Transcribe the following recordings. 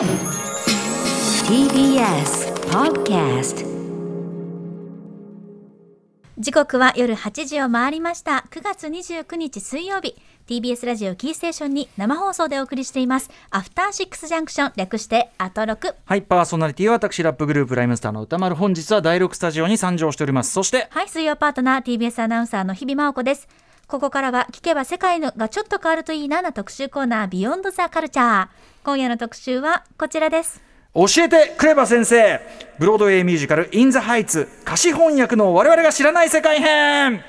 TBS Podcast 時刻は夜8時を回りました。9月29日水曜日。TBS ラジオキーステーションに生放送でお送りしています。アフターシックスジャンクション。略してアトロク。はい、パーソナリティは私、ラップグループライムスターの歌丸、本日は第6スタジオに参上しております。そして、はい水曜パートナー TBS アナウンサーの日々真央子ですここからは聞けば世界のがちょっと変わるといいなな特集コーナービヨンドザカルチャー今夜の特集はこちらです。教えてクレバ先生。ブロードウェイミュージカル、イン・ザ・ハイツ、歌詞翻訳の我々が知らない世界編。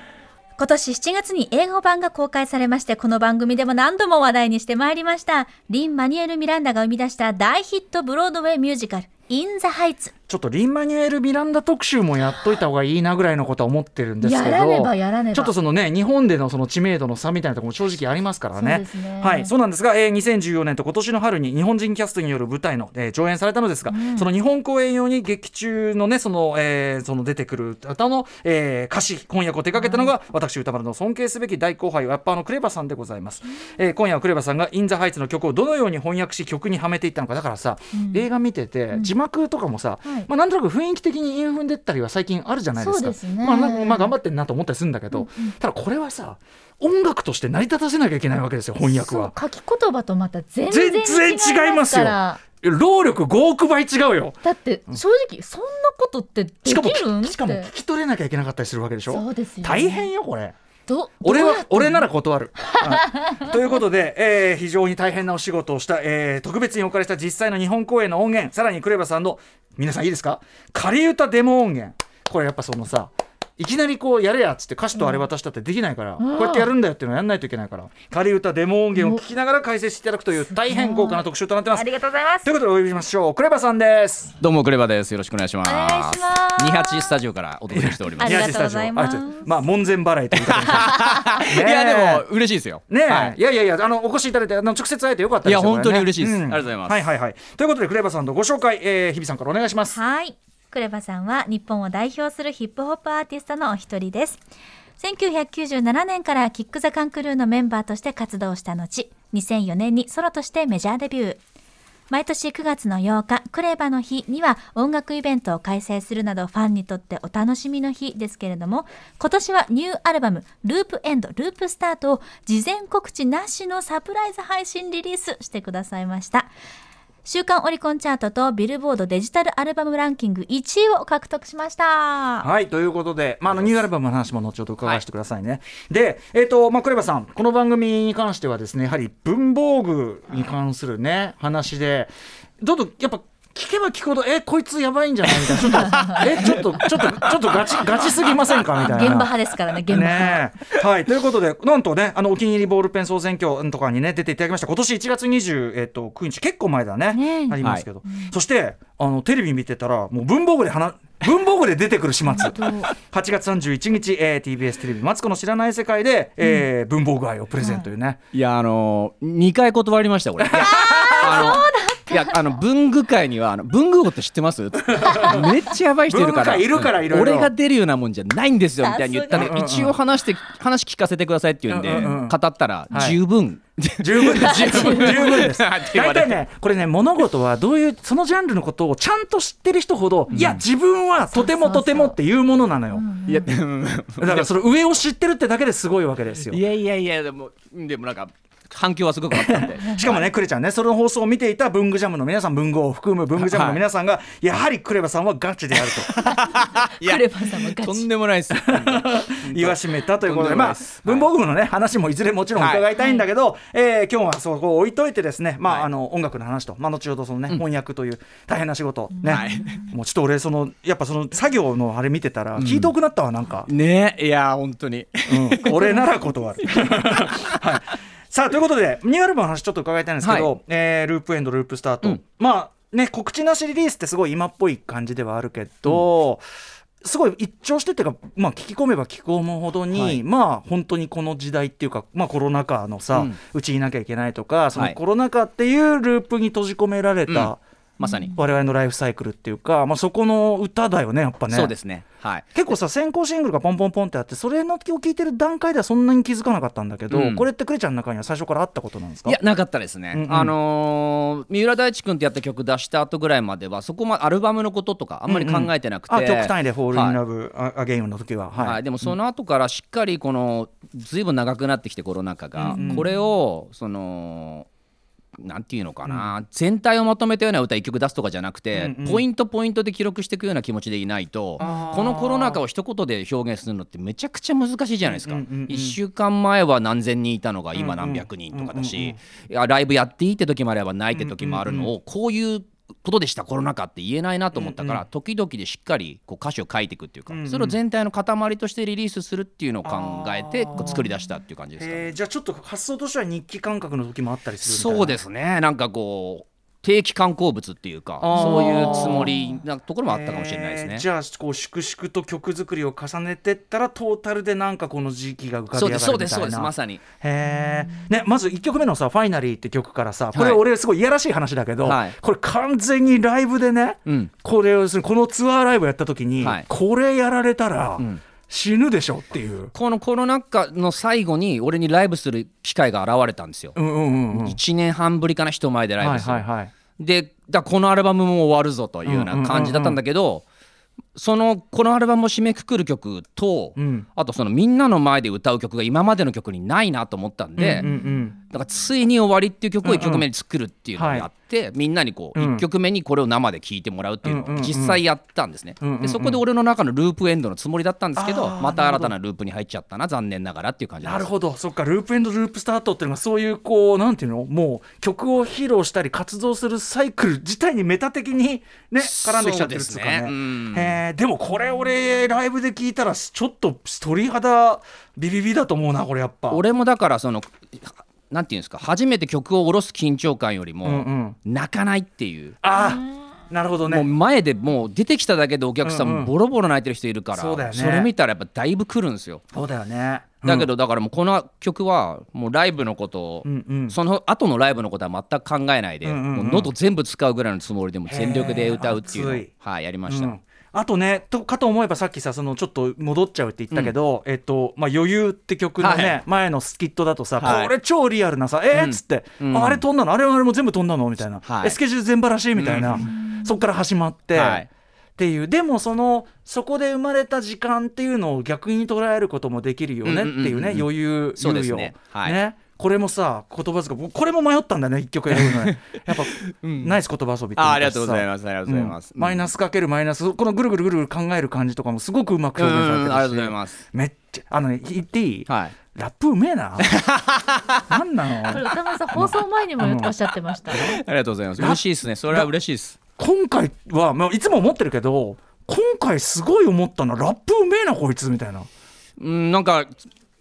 今年7月に英語版が公開されましてこの番組でも何度も話題にしてまいりました。リン・マニュエル・ミランダが生み出した大ヒットブロードウェイミュージカルイン・ザ・ハイツちょっとリン・マニュエル・ミランダ特集もやっといた方がいいなぐらいのことは思ってるんですけどやらねばやらねば。ちょっとそのね日本でのその知名度の差みたいなところも正直ありますからね。そうね。はいそうなんですが、えー2014年と今年の春に日本人キャストによる舞台の、えー上演されたのですが、その日本公演用に劇中のねその,、えーその出てくる歌の、えー歌詞翻訳を手掛けたのが、私歌丸の尊敬すべき大後輩ラッパーのクレバさんでございます、えー今夜はクレバさんがイン・ザ・ハイツの曲をどのように翻訳し曲にはめていったのか。だからさ、映画見てて字幕とかもさ、はいまあ、なんとなく雰囲気的に韻踏んでったりは最近あるじゃないですか。すね。まあ、まあ頑張ってんなと思ったりするんだけど、ただこれはさ音楽として成り立たせなきゃいけないわけですよ翻訳は。書き言葉とまた全全然然違いますよ。から。労力5億倍違うよ。だって正直そんなことってできしかもるんってしかも聞き取れなきゃいけなかったりするわけでしょ？そうですよね。大変よこれ。ど俺は俺なら断る、はい。ということで、えー非常に大変なお仕事をした、えー特別にお借りした実際の日本公演の音源さらにクレバさんの皆さんいいですか？仮歌デモ音源。これやっぱそのさいきなりこうやれやっつって歌詞とあれ渡したってできないから、こうやってやるんだよっていうのをやんないといけないから。仮歌デモ音源を聞きながら解説していただくという大変豪華な特集となってます。ありがとうございます。ということでお呼びしましょう。クレバさんです。どうもクレバです。よろしくお願いします。お願いします。二八スタジオからお届けしております。いありがとうございます。まあ門前払いということで。ね。やでも嬉しいですよ。ねえ、はい。い、やいやいやあのお越しいただいてあの直接会えてよかったですよいや本当に嬉しいです。ん。ありがとうございます。はい。はいはいということでクレバさんのご紹介、えー、日比さんからお願いします。はい。クレバさんは日本を代表するヒップホップアーティストのお一人です。1997年からキック・ザ・カンクルーのメンバーとして活動した後、2004年にソロとしてメジャーデビュー。毎年9月の8日、クレバの日には音楽イベントを開催するなどファンにとってお楽しみの日ですけれども、今年はニューアルバム、ループエンド、ループスタートを事前告知なしのサプライズ配信リリースしてくださいました。週間オリコンチャートとビルボードデジタルアルバムランキング1位を獲得しました。はいということで、まあ、あのニューアルバムの話も後ほど伺わせてくださいね、でえっ、とまあクレバさんこの番組に関してはですねやはり文房具に関するね話でどんどんやっぱ聞けば聞くほどえこいつやばいんじゃない？みたいな。ちょっとえちょっとちょっとちょっとガチガチすぎませんか？みたいな。現場派ですからね、現場派。はい。ということでなんとねあのお気に入りボールペン総選挙とかにね出ていただきました。今年1月20、えっと9日。結構前だね。ねえ。ありますけど、そしてあのテレビ見てたらもう文房具で話文房具で出てくる始末。8月31日、えー TBS テレビ「マツコの知らない世界で」えー文房具愛をプレゼントいうね、い。やあの二回断りました俺。あのいやあの文具界にはあの文具王って知ってます？めっちゃやばい人いるから。いるからいろいろ。俺が出るようなもんじゃないんですよみたいに言ったんで一応話して話聞かせてくださいって言うんでうんうんうん。語ったらはい。十分。十分です。十 分十分です。大体ねこれね物事はどういうそのジャンルのことをちゃんと知ってる人ほど、いや自分はとてもとてもっていうものなのよ、いやうんだからその上を知ってるってだけですごいわけですよ。いやいやいやでもでもなんか反響はすごくあったんで。しかもね、クレちゃんね、その放送を見ていた文具ジャムの皆さん、文具を含む文具ジャムの皆さんが、やはりクレバさんはガチであると。いやクレバさんもガチ。とんでもないです。言わしめたということで、まあ文房具のね、話もいずれもちろん伺いたいんだけど、えー今日はそこを置いといてですね、まあ、はい。あの、音楽の話と、まあ、後ほどそのね、翻訳という大変な仕事、ね、はい。もうちょっと俺、その、やっぱその作業のあれ見てたら、聞いとくなったわ、なんか。ねいや本当に。うん、俺なら断る。はい、さあということでニューアルバムの話ちょっと伺いたいんですけど、はい。えーループエンドループスタート、うん。まあね告知なしリリースってすごい今っぽい感じではあるけど、すごい一聴してっていうか、まあ、聞き込めば聞き込むほどに、はい。まあ本当にこの時代っていうか、まあ、コロナ禍のさ、ううんちにいなきゃいけないとかそのはい。コロナ禍っていうループに閉じ込められた、うんまさに、我々のライフサイクルっていうか、まあ、そこの歌だよねやっぱね。そうですね。はい。結構さ先行シングルがポンポンポンってあってそれのを聞いてる段階ではそんなに気づかなかったんだけど、うん。これってクレちゃんの中には最初からあったことなんですか？いやなかったですね、うんうん。あのー三浦大知君ってやった曲出した後ぐらいまではそこまアルバムのこととかあんまり考えてなくて、あ曲単位で「Fall in はい。 Love Again の時は、はい。はい、でもその後からしっかりこのずいぶん長くなってきてコロナ禍が、うんうん。これをそのなんていうのかな、全体をまとめたような歌一曲出すとかじゃなくて、うんうん。ポイントポイントで記録していくような気持ちでいないとこのコロナ禍を一言で表現するのってめちゃくちゃ難しいじゃないですか、うんうんうん。うん1週間前は何千人いたのが今何百人とかだし、いやライブやっていいって時もあればないって時もあるのを、こういうことでしたコロナ禍って言えないなと思ったから、時々でしっかりこう歌詞を書いていくっていうか、それを全体の塊としてリリースするっていうのを考えてこう作り出したっていう感じですかね。じゃあちょっと発想としては日記感覚の時もあったりするそうですね。なんかこう定期観光物っていうかそういうつもりなところもあったかもしれないですね。えーじゃあこう粛々と曲作りを重ねてったらトータルでなんかこの時期が浮かびそう上ですそうですそうがるみたいなですまさに。へえ、ね、まず1曲目のさ「ファイナリー」って曲からさこれはい俺すごいいやらしい話だけど、はい。これ完全にライブでね、うん。これをするこのツアーライブやった時に、はい。これやられたらん死ぬでしょっていう。このコロナ禍の最後に俺にライブする機会が現れたんですよ。うんうんうんうん、1年半ぶりかな人前でライはいブする、はいはい。でだこのアルバムも終わるぞというような感じだったんだけど、そのこのアルバムを締めくくる曲と、うん。あとそのみんなの前で歌う曲が今までの曲にないなと思ったんで、うんうんだからついに終わりっていう曲を1曲目に作るっていうのをやって、みんなにこううん。1曲目にこれを生で聴いてもらうっていうのうんうんうんを実際やったんですね、うんうんうん。でそこで俺の中のループエンドのつもりだったんですけどあーまた新たなループに入っちゃったな残念ながらっていう感じです。なるほど。そっか。ループエンドループスタートっていうのがそういうこうなんていうのもう曲を披露したり活動するサイクル自体にメタ的にね絡んできちゃってるっつうかねでもこれ俺ライブで聞いたらちょっと鳥肌ビビビだと思うなこれやっぱ。俺もだからそのなんていうんですか初めて曲を下ろす緊張感よりも、うんうん。泣かないっていう。あーなるほどもうね前でもう出てきただけでお客さんボロボロ泣いてる人いるから、それ見たらやっぱだいぶ来るんですよ。そうだよね。だけどだからもうこの曲はもうライブのことを、うんうん。その後のライブのことは全く考えないで、うんうんうん。もう喉全部使うぐらいのつもりでも全力で歌うっていうのをはいやりました、うんあとねとかと思えばさっきさそのちょっと戻っちゃうって言ったけど「えっとまあ、余裕」って曲のね、はい。前のスキットだとさ、はい。これ超リアルなさ「えー？っ?」つって、うん。ああれ飛んだの？あれあれも全部飛んだの?」みたいな、はい。えスケジュール全部らしいみたいな、そっから始まって。はい。っていう。でもそのそこで生まれた時間っていうのを逆に捉えることもできるよねっていうね、うんうんうんうん。余裕そうですね。はい。ねこれもさ言葉遣いこれも迷ったんだね一曲選ぶのに やっぱ、ナイス言葉遊びってあありがとうございすますありがとうございます、マイナスかけるマイナスこのぐるぐるぐるぐる考える感じとかもすごくうまくうん表現さ。れてるしうんありがとうございます。めっちゃあのね言っていい、はい。ラップうめえな。なんなこれの歌丸さん放送前にもおっしゃってました。ね。ありがとうございます。嬉しいですね。それは嬉しいです。今回は、まあ、いつも思ってるけど今回すごい思ったのはラップうめえなこいつみたいな。うんなんか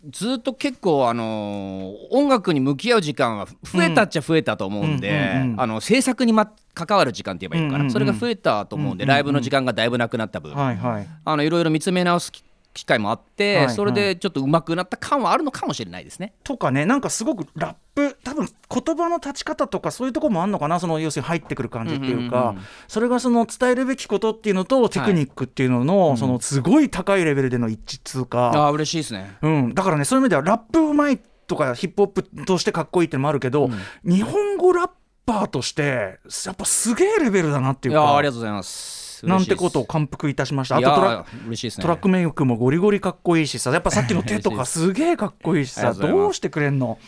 ずっと結構あのー音楽に向き合う時間は増えたっちゃ増えたと思うんで、あの制作に、ま、関わる時間って言えばいいのかな、それが増えたと思うんで、ライブの時間がだいぶなくなった分、はいはい。あのいろいろ見つめ直す機機会もあって、はいはい。それでちょっと上手くなった感はあるのかもしれないですね。とかねなんかすごくラップ多分言葉の立ち方とかそういうところもあるのかなその要するに入ってくる感じっていうか、うんうんうんそれがその伝えるべきことっていうのとテクニックっていうのの、そのすごい高いレベルでの一致通過、ああ嬉しいですね。うん、だからねそういう意味ではラップうまいとかヒップホップとしてかっこいいってのもあるけど、日本語ラッパーとしてやっぱすげえレベルだなっていか。いうやーありがとうございます。なんてことを感服いたしました。あとトラックメイクもゴリゴリかっこいいしさ。やっぱさっきの 手とかすげえかっこいいしさ。どうしてくれんの、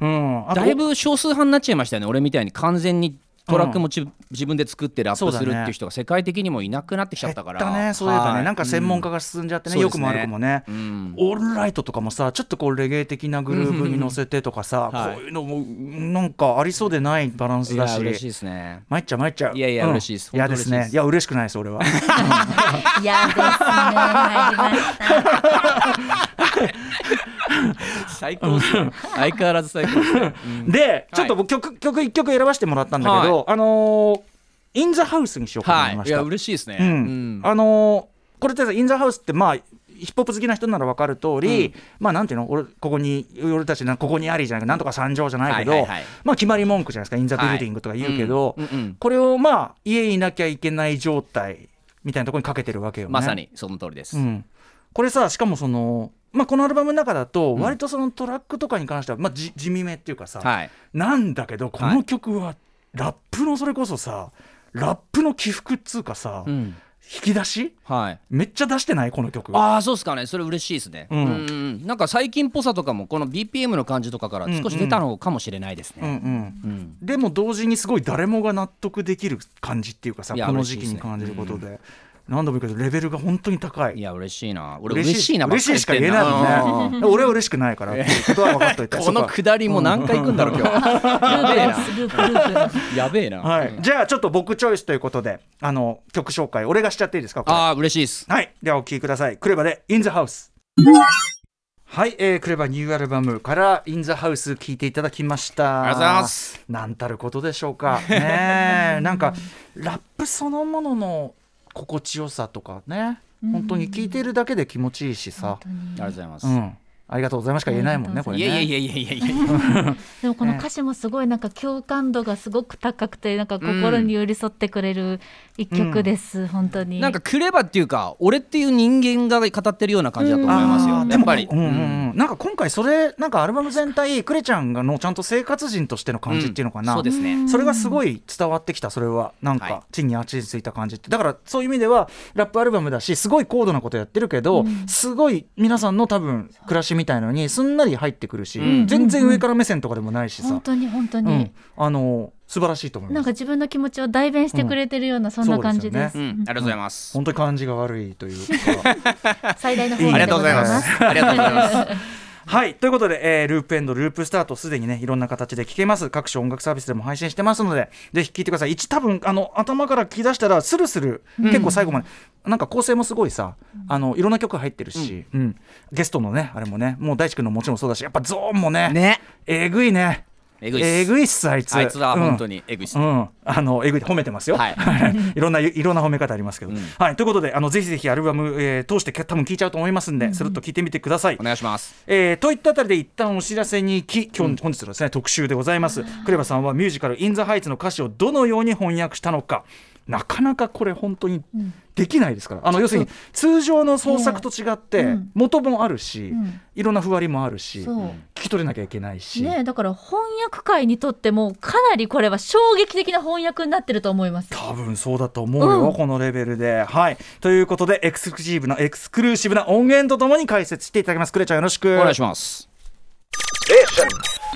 うん、だいぶ少数派になっちゃいましたよね。俺みたいに完全にトラックもち、自分で作ってラップするっていう人が世界的にもいなくなってきちゃ減っったから。たね。そういえばね、はいなんか専門家が進んじゃってね、うん。よくも悪くもね、うん。オールライトとかもさちょっとこうレゲエ的なグルーブに乗せてとかさ、はい。こういうのもなんかありそうでないバランスいだしや嬉しいですね。参っちゃう参っちゃう。いやいやうん。嬉しいです。いです。すね。いや嬉しくないです俺は。いやですね。参りました。最高ですね。相変わらず最高ですね、うん。でちょっと僕曲曲一曲選ばせてもらったんだけど、あのーインザハウスにしようかと思いました、はい。いや嬉しいですね、うん。うん。あのーこれってさインザハウスってまあヒップホップ好きな人なら分かる通り、まあなんていうの？俺ここに俺たちなここにありじゃないかなんとか参上じゃないけど、はいはいはい。まあ決まり文句じゃないですかインザビルディングとか言うけど、うんうんうん。これをまあ家にいなきゃいけない状態みたいなところにかけてるわけよね。まさにその通りです、うん、これさしかもその、まあ、このアルバムの中だと割とそのトラックとかに関しては、まあ、じ地味めっていうかさ、はい。なんだけどこの曲はラップのそれこそさラップの起伏っつうかさ、うん。引き出し？はい。めっちゃ出してない？この曲。ああそうですかね。それ嬉しいですね。ううんんうん。なんか最近っぽさとかもこの BPM の感じとかから少し出たのかもしれないですうんうねん。うん。でも同時にすごい誰もが納得できる感じっていうかさこの時期に感じることで、何度も言うけどレベルが本当に高い。いや嬉しいな。俺嬉しいな嬉しいしか言えないもんね。ね俺は嬉しくないから。っていうことは分かっといて。この下りも何回行くんだろう今日。やべえな。はい、じゃあちょっと僕チョイスということであの曲紹介俺がしちゃっていいですか？ああ嬉しいです。はい。ではお聴きください。クレバで「In the House」はい、えー、クレバニューアルバムから「In the House」聴いていただきました。ありがとうございます。なんたることでしょうか。ねえ。なんかラップそのものの心地よさとかね。本当に聴いてるだけで気持ちいいしさ。ありがとうございます、うんありがとうございますしか言えないもんねこれね。いやいやいやいやいやいや。でもこの歌詞もすごいなんか共感度がすごく高くてなんか心に寄り添ってくれる一曲です、本当に。なんかクレバっていうか俺っていう人間が語ってるような感じだと思いますよ、やっぱり、でもうんうんうん。なんか今回それなんかアルバム全体クレちゃんがのちゃんと生活人としての感じっていうのかな、そうですね。それがすごい伝わってきたそれは。なんはい。か地に足ついた感じって。だからそういう意味ではラップアルバムだしすごい高度なことやってるけど、すごい皆さんの多分暮らしみたいのにすんなり入ってくるし、うん。全然上から目線とかでもないしさ、本当に本当に、うん、あの素晴らしいと思います。なんか自分の気持ちを代弁してくれてるような、そんな感じです。そううん、ありがとうございます、本当に感じが悪いというか。最大のありがとうございます。ありがとうございますはいということで、えーループエンドループスタートすでにねいろんな形で聴けます。各種音楽サービスでも配信してますのでぜひ聴いてください。一多分あの頭から聞き出したらスルスル結構最後まで、なんか構成もすごいさあのいろんな曲入ってるし、うん。ゲストのねあれもねもう大地君のもちろんそうだしやっぱゾーンもねね。えぐいねえぐいっす。えぐいっすあいつ。あいつは本当ににえぐいっす、うん、あのえぐい褒めてますよ。はい。いろんないろんな褒め方ありますけど、うん。はい。ということであのぜひぜひアルバム、えー通して多分聞いちゃうと思いますんで、スルッと聞いてみてください。お願いします。えーといったあたりで一旦お知らせに行き今日、本日のですね特集でございます。クレバさんはミュージカル「イン・ザ・ハイツ」の歌詞をどのように翻訳したのか。なかなかこれ本当にできないですから、あの要するに通常の創作と違ってうん。元もあるし、ん。いろんなふわりもあるし。そう。聞き取れなきゃいけないし、ねだから翻訳界にとってもかなりこれは衝撃的な翻訳になってると思います。多分そうだと思うよ、うん。このレベルで。はい。ということでエクスクルーシブなエクスクルーシブな音源とともに解説していただきます。クレちゃんよろしく。お願いします。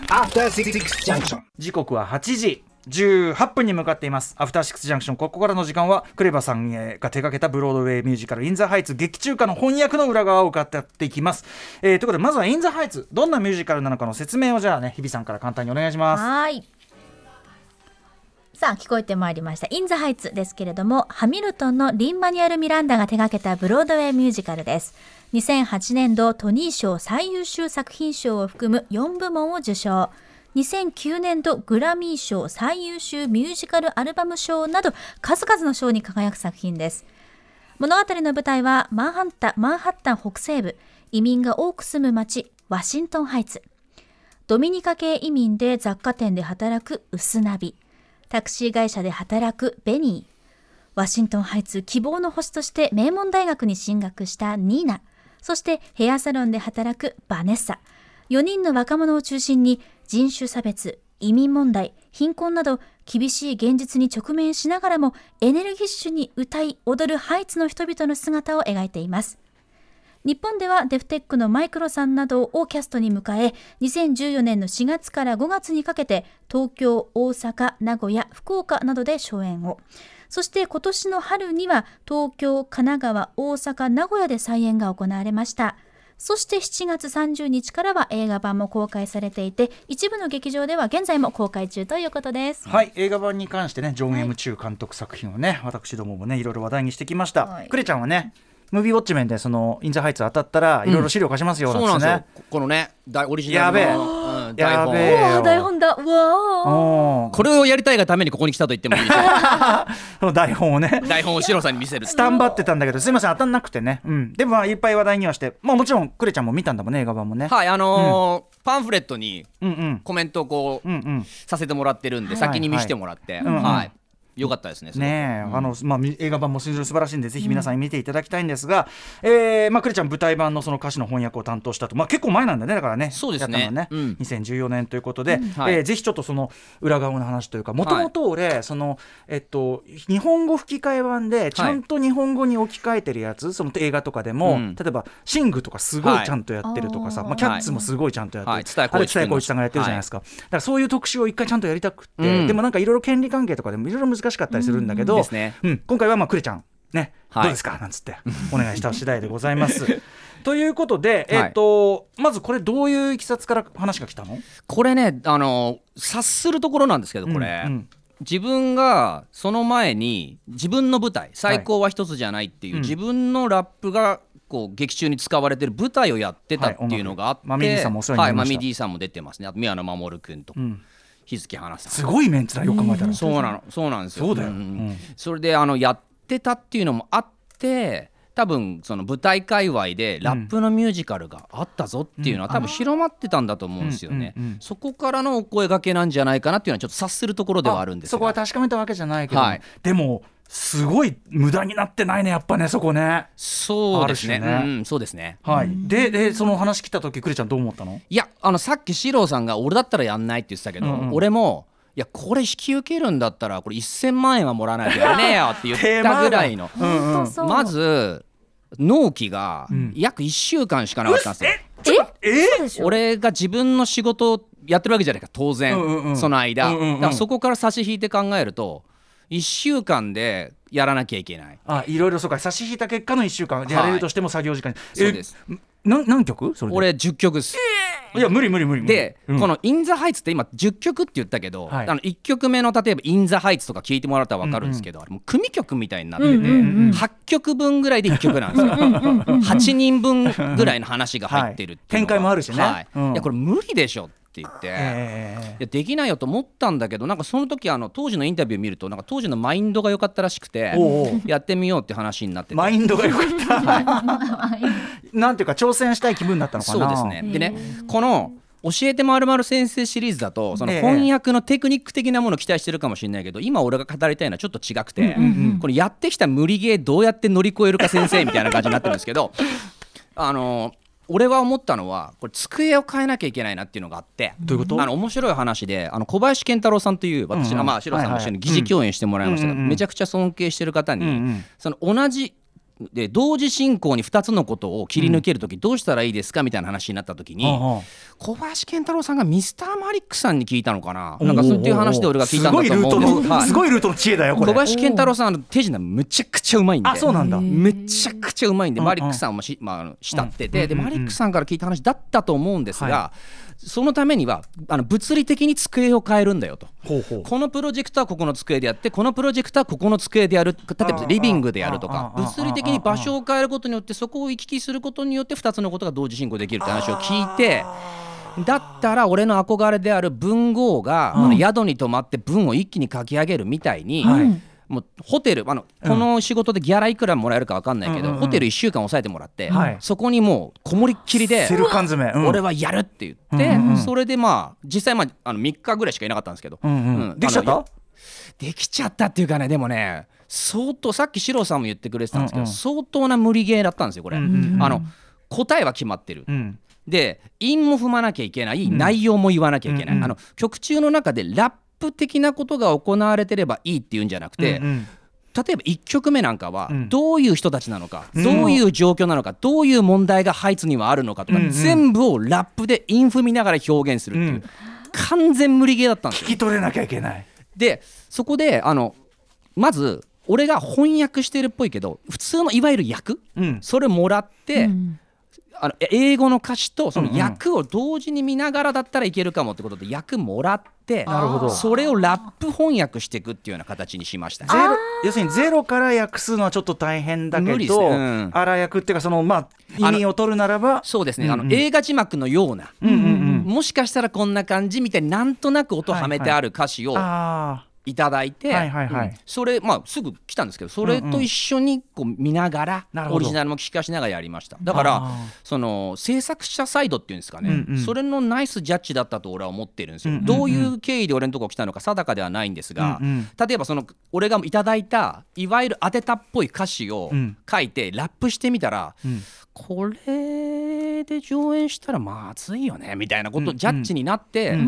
After Six Junction. 時刻は8時18分に向かっています。アフターシックスジャンクション。ここからの時間はクレバさんが手掛けたブロードウェイミュージカル「イン・ザ・ハイツ」劇中歌の翻訳の裏側を伺っていきます、えーということでまずは「イン・ザ・ハイツ」どんなミュージカルなのかの説明をじゃあね日比さんから簡単にお願いします。はい。さあ聞こえてまいりました「イン・ザ・ハイツ」ですけれどもハミルトンのリン・マニュエル・ミランダが手掛けたブロードウェイミュージカルです。2008年度トニー賞最優秀作品賞を含む4部門を受賞。2009年度グラミー賞最優秀ミュージカルアルバム賞など数々の賞に輝く作品です。物語の舞台はマンハッタンマンハッタン北西部移民が多く住む町ワシントンハイツ。ドミニカ系移民で雑貨店で働くウスナビ、タクシー会社で働くベニー、ワシントンハイツ希望の星として名門大学に進学したニーナ、そしてヘアサロンで働くバネッサ、4人の若者を中心に人種差別、移民問題、貧困など厳しい現実に直面しながらもエネルギッシュに歌い踊るハイツの人々の姿を描いています。日本ではデフテックのマイクロさんなどをキャストに迎え2014年の4月から5月にかけて東京大阪名古屋福岡などで初演をそして今年の春には東京神奈川大阪名古屋で再演が行われましたそして7月30日からは映画版も公開されていて一部の劇場では現在も公開中ということです。はい映画版に関してねジョン・エム・チュー監督作品をね、私どももねいろいろ話題にしてきました、はい。クレちゃんはねムービーウォッチメンでそのインザハイツ当たったらいろいろ資料貸しますよそうなんですよ。なんこのね大オリジナルのやべえ。うん台本やべ台本だ。うわこれをやりたいがためにここに来たと言ってもいいし その台本をね。台本をシロさんに見せる。スタンバってたんだけどすいません当たんなくてね、うん、でもまあいっぱい話題にはしてまあもちろんクレちゃんも見たんだもんね映画版もね、はいあのーパンフレットにうんうん。コメントをこううんうん。させてもらってるんで先に見せてもらって。はいはい。はいよかったですねねえ、あのまあ、み映画版も素晴らしいんでぜひ皆さんに見ていただきたいんですが、えーまあ、クレちゃん舞台版のその歌詞の翻訳を担当したと、まあ、結構前なんだねだからね。そうですね。ね、うん。2014年ということで、はい。えーぜひちょっとその裏側の話というかもともと俺、そのえっと、日本語吹き替え版でちゃんと日本語に置き換えてるやつ、その映画とかでも、うん。例えば「シング」とかすごいちゃんとやってるとかさ、はいまあ、キャッツもすごいちゃんとやってる、はい。あれ蔦谷好位さんがやってるじゃないですか、だからそういう特集を一回ちゃんとやりたくって、うん。でもなんかいろいろ権利関係とかでもいろいろ難しかったりするんだけど、ですね。うん、今回はまあクレちゃん。ね、はい。どうですか？なんつって。お願いした次第でございます。ということで、えはい。っとまずこれどういういきさつから話が来たの？これねあのー察するところなんですけどこれ。うんうん。自分がその前に自分の舞台「最高は一つじゃない」っていううん。自分のラップがこう劇中に使われてる舞台をやってたっていうのがあって、はいマミディさんも出てますね。あと宮野真守君とうん日月花さん、すごいメンツだよく考えたら、そうなの。そうなんですよ。そうだよ。うんそれであのやってたっていうのもあって多分その舞台界隈でラップのミュージカルがあったぞっていうのは多分広まってたんだと思うんですよね、そこからのお声掛けなんじゃないかなっていうのはちょっと察するところではあるんですが。そこは確かめたわけじゃないけど、はい。でもすごい無駄になってないねやっぱねそこね。そうですね。ねうんうんそうですね。はい、ででその話来た時クレちゃんどう思ったの？いやあのさっき四郎さんが俺だったらやんないって言ってたけど、うんうん。俺もいやこれ引き受けるんだったらこれ1000万円はもらわないとやれねえよって言ったぐらいの。うんうんまず納期がん。約1週間しかなかったんですよ、えそうでしょ。俺が自分の仕事をやってるわけじゃないか当然、うんうんうん。その間、うんうんうん。だからそこから差し引いて考えると1週間でやらなきゃいけない。あいろいろそうか。差し引いた結果の1週間。でやれるとしても作業時間、そうです。えな何曲？それで。俺10曲です。いや無理無理無理無理。で、うん。この「イン・ザ・ハイツ」って今10曲って言ったけど、はい。あの1曲目の例えば「イン・ザ・ハイツ」とか聞いてもらったら分かるんですけど、あれもう組曲みたいになってて、うんうんうん。8曲分ぐらいで1曲なんですよ。8人分ぐらいの話が入ってるってはい。展開もあるしね。はい。うん。いやこれ無理でしょって言って。えいやできないよと思ったんだけどなんかその時あの当時のインタビュー見るとなんか当時のマインドが良かったらしくてやってみようって話になってて。マインドが良かった、なんていうか挑戦したい気分だったのかな。そうですね。でねこの教えてまるまる先生シリーズだとそのええ。翻訳のテクニック的なものを期待してるかもしれないけど今俺が語りたいのはちょっと違くてこれやってきた無理ゲーどうやって乗り越えるか先生みたいな感じになってるんですけどあの俺は思ったのはこれ机を変えなきゃいけないなっていうのがあってどういうこと？あの面白い話であの小林健太郎さんという私の、うん。うんまあ、シロさんも一緒に疑似共演してもらいましたが、めちゃくちゃ尊敬してる方に、うんうん。その同じで同時進行に2つのことを切り抜ける時どうしたらいいですかみたいな話になった時に、小林健太郎さんがミスターマリックさんに聞いたのかな？なんかそういう話で俺が聞いたんだと思うんです。すごいルートの、はいすごいルートの知恵だよこれ。小林健太郎さんの手品むちゃくちゃうまいんであそうなんだ。めちゃくちゃうまいんで、マリックさんもし、まあ慕って。て、でマリックさんから聞いた話だったと思うんですが、はそのためにはあの物理的に机を変えるんだよと。このプロジェクトはここの机でやってこのプロジェクトはここの机でやる例えばリビングでやるとか。物理的に場所を変えることによってそこを行き来することによって2つのことが同時進行できるって話を聞いてだったら俺の憧れである文豪がこの宿に泊まって文を一気に書き上げるみたいに、はいもうホテルあのこの仕事でギャラいくらもらえるか分かんないけど、ホテル1週間抑えてもらって、はい。そこにもうこもりっきりで俺はやるって言って、それでまあ実際まああの3日ぐらいしかいなかったんですけど、できちゃった？できちゃったっていうかねでもね相当さっき四郎さんも言ってくれてたんですけど、相当な無理ゲーだったんですよこれ、あの答えは決まってる、うん。で韻も踏まなきゃいけない、内容も言わなきゃいけない、あの曲中の中でラップ的なことが行われてればいいっていうんじゃなくて、うんうん。例えば1曲目なんかはうん。どういう人たちなのか、うん。どういう状況なのかどういう問題がハイツにはあるのかとか、うんうん。全部をラップで韻踏みながら表現するっていう、うん。完全無理ゲーだったんですよ。聞き取れなきゃいけない。でそこであのまず俺が翻訳してるっぽいけど普通のいわゆる役うん。それもらって、うんあの英語の歌詞とその訳を同時に見ながらだったらいけるかもってことで訳もらってなるほど。それをラップ翻訳していくっていうような形にしました。ねゼロ要するにゼロから訳すのはちょっと大変だけど、ね。うん。荒訳っていうかそのまあ意味を取るならばそうですね、あうんうん。の映画字幕のような、うんうんうん。もしかしたらこんな感じみたいになんとなく音はめてある歌詞をあいただいて、はいはいはい。うん。それまあすぐ来たんですけどそれと一緒にこう見ながら、なるほど。オリジナルも聞かしながらやりました。だからその制作者サイドっていうんですかね、うんうん。それのナイスジャッジだったと俺は思ってるんですよ、うんうんうん。どういう経緯で俺のとこ来たのか定かではないんですが、うんうん。例えばその俺がいただいたいわゆる当てたっぽい歌詞をうん。書いてラップしてみたら、うんこれで上演したらまずいよねみたいなこと、うんジャッジになって、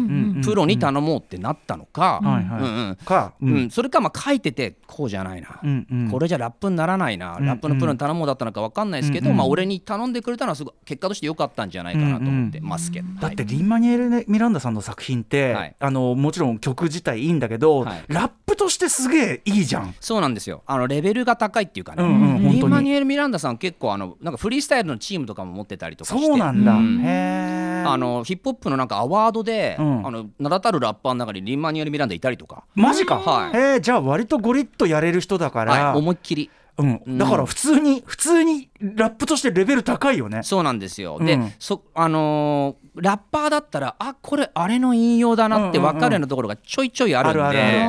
プロに頼もうってなったのか、それかまあ書いててこうじゃないな、これじゃラップにならないな、うんラップのプロに頼もうだったのか分かんないですけど、まあ、俺に頼んでくれたのはすごい結果として良かったんじゃないかなと思って。ますけど、だってはいリンマニュエル・ミランダさんの作品って、はい。あのもちろん曲自体いいんだけど、はい。ラップとしてすげえいいじゃん。そうなんですよ。あのレベルが高いっていうかね、リンマニュエル・ミランダさん結構あのなんかフリースタイルのチームとかも持ってたりとかして。そうなんだ。うん。へえ。あのヒップホップのなんかアワードで、うん。あの名だたるラッパーの中にリンマニュエル・ミランダいたりとか、マジか。はい。へえじゃあ割とゴリッとやれる人だから、はい、思いっきり。うん、うん。だから普通に普通にラップとしてレベル高いよね。そうなんですよ、うん。でそあのーラッパーだったらあこれあれの引用だなって分かるようなところがちょいちょいあるんで、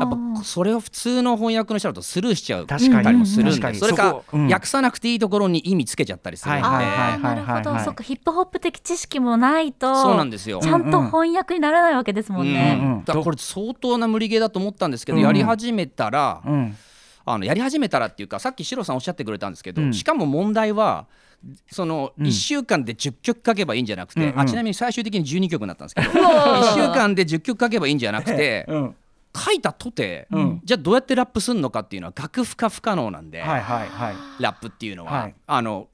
やっぱそれを普通の翻訳の人だとスルーしちゃう確かに。たりもするんでそれか訳さなくていいところに意味つけちゃったりするんで、なるほど、はい。はいそっかヒップホップ的知識もないとそうなんですよ。ちゃんと翻訳にならないわけですもんね。うんうんだからこれ相当な無理ゲーだと思ったんですけど、う？ん。やり始めたら、うん。あのやり始めたらっていうかさっきシロさんおっしゃってくれたんですけど、うんしかも問題はそのうん。1週間で10曲書けばいいんじゃなくて、うんうん。あちなみに最終的に12曲になったんですけど1週間で10曲書けばいいんじゃなくてうん書いたとて、うん。じゃあどうやってラップすんのかっていうのは楽譜化不可能なんで、はいはいはい。ラップっていうのは、はい。あの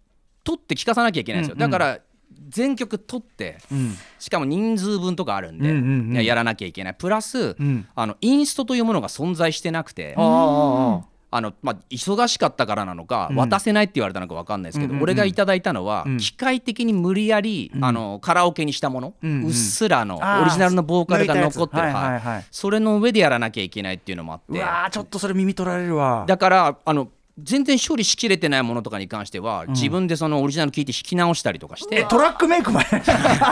取って聞かさなきゃいけないんですよ、うんうんだから全曲取ってうん。しかも人数分とかあるんで、うんうんうん。やらなきゃいけない。プラス、うん。あのインストというものが存在してなくて。ああのまあ、忙しかったからなのか、うん。渡せないって言われたのか分かんないですけど、うんうんうん。俺がいただいたのは、うん。機械的に無理やり、うん。あのカラオケにしたもの、うんうっすらのオリジナルのボーカルが残ってる、はい。はいはいはい。それの上でやらなきゃいけないっていうのもあって。ちょっとそれ耳取られるわ。だからあの全然処理しきれてないものとかに関しては、自分でそのオリジナル聞いて弾き直したりとかしてえトラックメイクまで。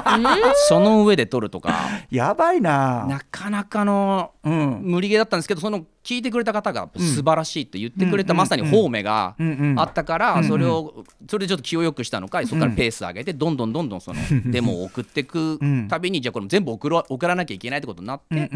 その上で撮るとか。やばいな。なかなかのうん。無理ゲーだったんですけどその聞いてくれた方が素晴らしいと言ってくれた、うんまさに方面があったから、うんそれをそれでちょっと気を良くしたのかそこからペース上げてどんどんどんどんその デモを送っていくうん。たびにじゃあこれ全部送らなきゃいけないってことになって。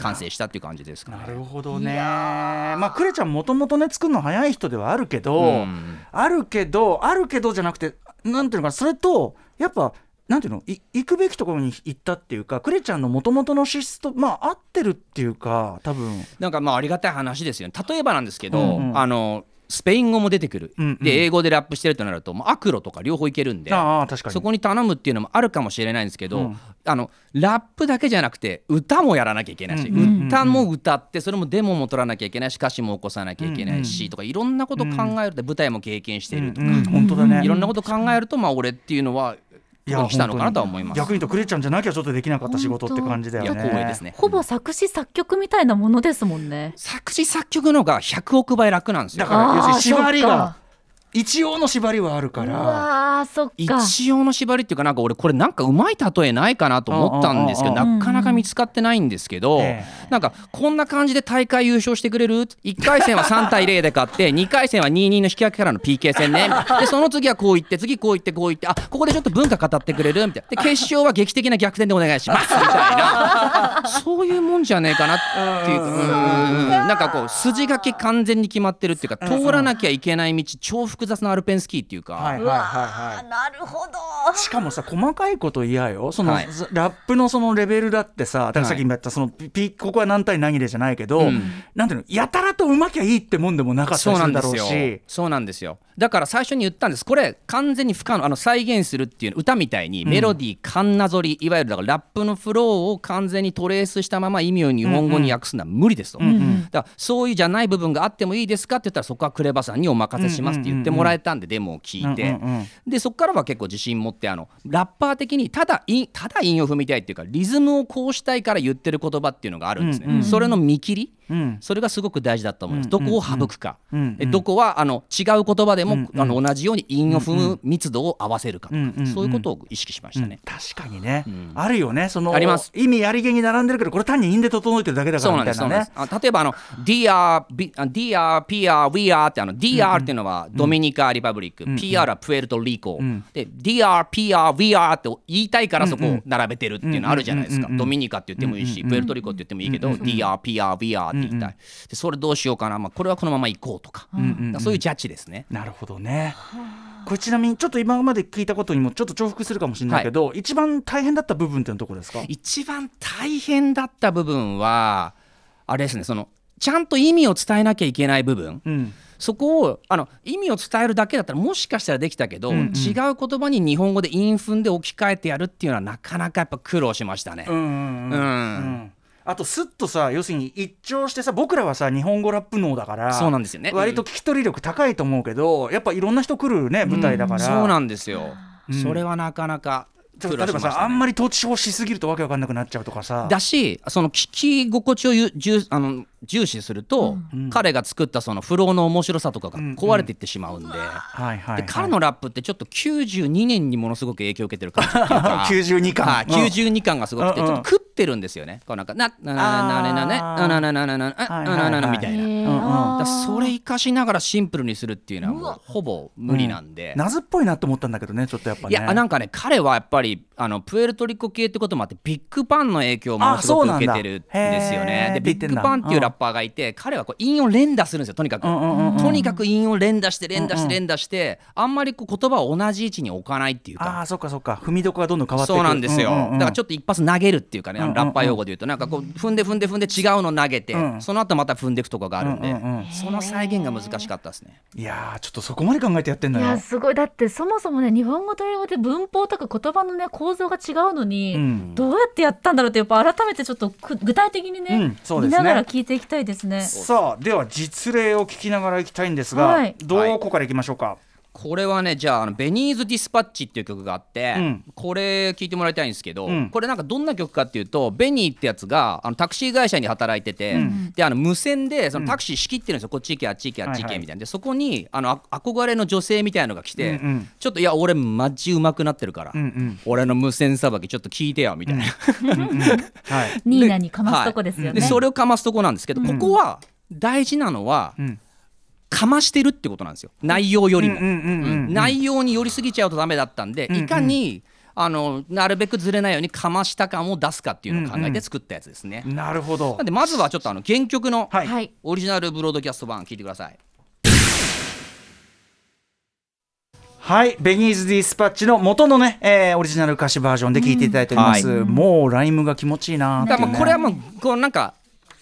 完成したっていう感じですかね。なるほどね。まあクレちゃんもともとね作るの早い人ではあるけど、うんあるけどあるけどじゃなくてなんていうのかなそれとやっぱなんていうのい行くべきところに行ったっていうかクレちゃんのもともとの資質とまあ合ってるっていうか多分。なんかまあありがたい話ですよね。例えばなんですけど、うんうん。あのスペイン語も出てくる、うんうん。で英語でラップしてるとなるともうアクロとか両方いけるんでああ確かに。そこに頼むっていうのもあるかもしれないんですけど、うん。あのラップだけじゃなくて歌もやらなきゃいけないし、うんうんうんうん。歌も歌ってそれもデモも取らなきゃいけないし歌詞も起こさなきゃいけないし、とかいろんなこと考えると舞台も経験しているとか、うん。うん。本当だね。いろんなこと考えるとまあ俺っていうのはいここに来たのかなとは思います。逆に言うとクレちゃんじゃなきゃちょっとできなかった仕事って感じだよいやね光栄ですね。ほぼ作詞作曲みたいなものですもんね。作詞作曲の方が100億倍楽なんですよ。だから要するに縛りが一応の縛りはあるかうら。一応の縛りっていうかなんか俺これなんかうまい例えないかなと思ったんですけどなかなか見つかってないんですけどえなんかこんな感じで大会優勝してくれる？1回戦は3対0で勝って 2回戦は2-2の引き分けからの PK 戦ね。でその次はこう言って次こう言ってこう言ってあここでちょっと文化語ってくれる？みたいなで決勝は劇的な逆転でお願いします。みたいな。そういうもんじゃねえかなっていう。かうん。なんかこう筋書き完全に決まってるっていうか通らなきゃいけない道超複雑なアルペンスキーっていうか。はいはいはいはいなるほど。しかもさ細かいこと言やよその、はいラップのそのレベルだってさだからさっきも言ったそのピピここは何対何でじゃないけど、うんなんていうのやたらとうまきゃいいってもんでもなかったそうりするんだなんですよろうし。そうなんですよ。だから最初に言ったんです。これ完全に不可能あの再現するっていう歌みたいにメロディーカンナぞりいわゆるだからラップのフローを完全にトレースしたまま意味を日本語に訳すのは無理ですと、だからそういうじゃない部分があってもいいですかって言ったらそこはクレバさんにお任せしますって言ってもらえたんでデモを聞いて、でそこからは結構自信持ってあのラッパー的にただ韻ただ韻を踏みたいっていうかリズムをこうしたいから言ってる言葉っていうのがあるんですね、それの見切り、うん。それがすごく大事だと思います、うん。どこを省くか、どこはあの違う言葉でも、うん。あの同じように韻を踏む密度を合わせるかとか、そういうことを意識しましたね。確かにね、ん。あるよね。そのあります。意味ありげに並んでるけどこれ単に韻で整えてるだけだかそうらみたいなね。すあ例えばあの DR、B- あ DR、PR、are ってあの DR っていうのはドミニカ・リパブリック、PR はプエルトリコ、ん。で DR、PR、are って言いたいからそこを並べてるっていうのあるじゃないですか、ドミニカって言ってもいいし、プエルトリコって言ってもいいけど、DR、PR、We are って言いた。い、でそれどうしようかな、まあ、これはこのまま行こうとか,、そういうジャッジですね。なるほどね。これちなみにちょっと今まで聞いたことにもちょっと重複するかもしれないけど、一番大変だった部分ってのはどこですか？一番大変だった部分はあれですねそのちゃんと意味を伝えなきゃいけない部分、うん。そこをあの意味を伝えるだけだったらもしかしたらできたけど、うんうん。違う言葉に日本語で韻踏んで置き換えてやるっていうのはなかなかやっぱ苦労しましたね。うんうんうん。うん。うんあとすっとさ要するに一聴してさ僕らはさ日本語ラップ脳だからそうなんですよね。割と聞き取り力高いと思うけどやっぱいろんな人来るね舞台だから、そうなんですよ、うん。それはなかなか。苦例えばさあんまり統治法しすぎるとわけわかんなくなっちゃうとかさ。だしその聞き心地をゆ重あの重視すると、彼が作ったそのフローの面白さとかが壊れていってしまうんで,、で彼のラップってちょっと92年にものすごく影響を受けてる感じっていうか。92巻。はい、うん。92巻がすごくて、うんうん。ちょっと食ってるんですよね。こうなんかなななななななななななななはいななななみたいな。それ生かしながらシンプルにするっていうのはもうほぼ無理なんで、謎っぽいなと思ったんだけどねちょっとやっぱねいやなんかね彼はやっぱりあのプエルトリコ系ってこともあってビッグパンの影響をものすごく受けてるんですよね。でビッグパン。っていうラッパーがいて彼はこう韻を連打するんですよとにかく。うんうんうんうん。とにかく韻を連打して連打しうんうん。て連打してあんまりこう言葉を同じ位置に置かないっていうか。ああそっかそっか。踏みどこがどんどん変わっていくそうなんですよ、うんうんうん。だからちょっと一発投げるっていうかね、ラッパー用語で言うとなんかこう踏んで踏んで踏んで違うの投げて、うん。その後また踏んでいくとかがあるんで、うんうんうんその再現が難しかったですね。いやーちょっとそこまで考えてやってんいだよやすごい。だってそもそもね日本語と英語で文法とか言葉のね構造が違うのに、うん。どうやってやったんだろうってやっぱ改めてちょっとく具体的にね,、うんね。見ながら聞いていきたいですね。さあでは実例を聞きながらいきたいんですが、はい。どこからいきましょうか、これはねじゃああのベニーズ・ディスパッチっていう曲があって、うん。これ聞いてもらいたいんですけど、うん。これなんかどんな曲かっていうとベニーってやつがあのタクシー会社に働いてて、うん。であの無線でそのタクシー仕切ってるんですよ、こっち行けあっち行けあっち行はいはいけみたいな。でそこにあのあ憧れの女性みたいなのが来て、うんうん。ちょっといや俺マジ上手くなってるから、うんうん。俺の無線さばきちょっと聞いてよみたいな、はい。ニーナにかますとこですよね。でそれをかますとこなんですけど、ここは大事なのは、うんかましてるってことなんですよ。内容よりも、うんうんうんうんうん。内容に寄りすぎちゃうとダメだったんで、んうん。いかにあのなるべくずれないようにかました感を出すかっていうのを考えて作ったやつですね、なるほど。なんでまずはちょっとあの原曲のはい、はい。オリジナルブロードキャスト版聞いてください。はい、ベニーズ・ディスパッチの元のね、えーオリジナル歌詞バージョンで聴いていただいております、うもうライムが気持ちいいなね。だからまあこれはもうこうなんか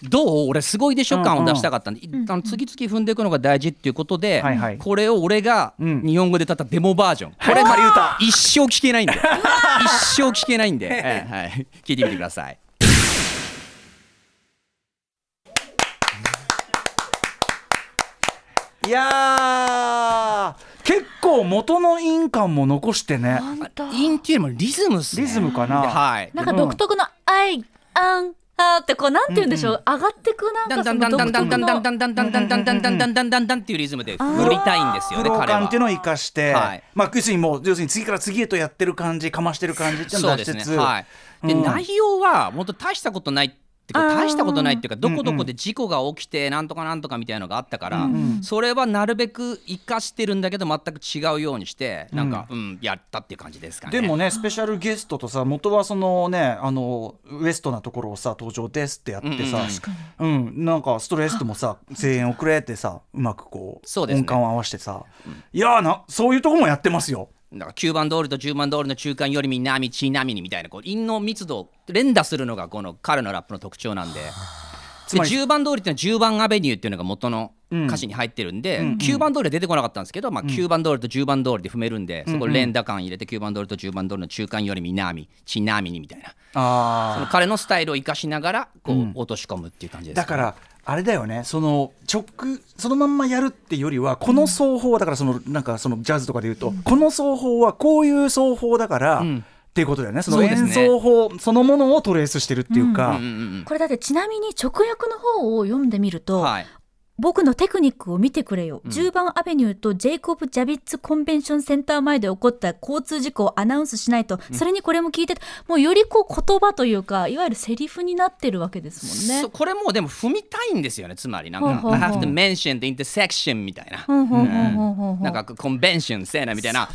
どう俺すごいでしょ感を出したかったんで、あの次々踏んでいくのが大事っていうことで、はいはい。これを俺がうん。日本語で歌ったデモバージョン、これ仮歌 一生聞けないんで一生聞けないんで、え えはい、聞いてみてください。いやー。結構元の印鑑も残してね。本当インっていうよりもリズムっすね。リズムかな。はい。なんか独特の「アイアンあ」ってこうなんて言うんでしょう、上がってくなんダかその独特ダンダンダンのダンダンダンダンダンダンダンダンダンダンダンっていうリズムで振りたいんですよフロ彼は感っていうのを生かして、はいまあ要するにもう要するに次から次へとやってる感じかましてる感じっていうのそうですを出しつつ、ねはいで、うん内容は本当大したことないっていうあー。か大したことないっていうかどこどこで事故が起きてなんとかなんとかみたいなのがあったから、それはなるべく生かしてるんだけど全く違うようにしてなんか、うんやったっていう感じですかね。でもねスペシャルゲストとさ元はそのねあのウエストなところをさ登場ですってやってさ、うんなんかストレスともさ声援をくれってさうまくこう音感を合わせてさ、いやーなそういうとこもやってますよ。だから9番通りと10番通りの中間よりみ南ちなみにみたいなこう韻の密度を連打するのがこの彼のラップの特徴なんで。でつまり10番通りっていうのは10番アベニューっていうのが元のうん。歌詞に入ってるんで、うん。うん9番通りは出てこなかったんですけど、まあ、9番通りと10番通りで踏めるんで、そこ連打感入れて9番通りと10番通りの中間より南ちなみにみたいな。そのあ彼のスタイルを生かしながらこう、うん。落とし込むっていう感じです、だからあれだよね。その直そのまんまやるっていうよりはこの奏法はだからそのなんかそのジャズとかで言うと、この奏法はこういう奏法だから、んっていうことだよね。その演奏法そのものをトレースしてるっていうか、うんうんうん。これだってちなみに直訳の方を読んでみると、はい僕のテクニックを見てくれよ、10番アベニューとジェイコブ・ジャビッツ・コンベンションセンター前で起こった交通事故をアナウンスしないと、それにこれも聞いててもうよりこう言葉というかいわゆるセリフになってるわけですもんね。そ。これもでも踏みたいんですよね。つまりなんかほうほうほう。I have to mention the intersection みたいな。なんかコンベンションせーなみたいな。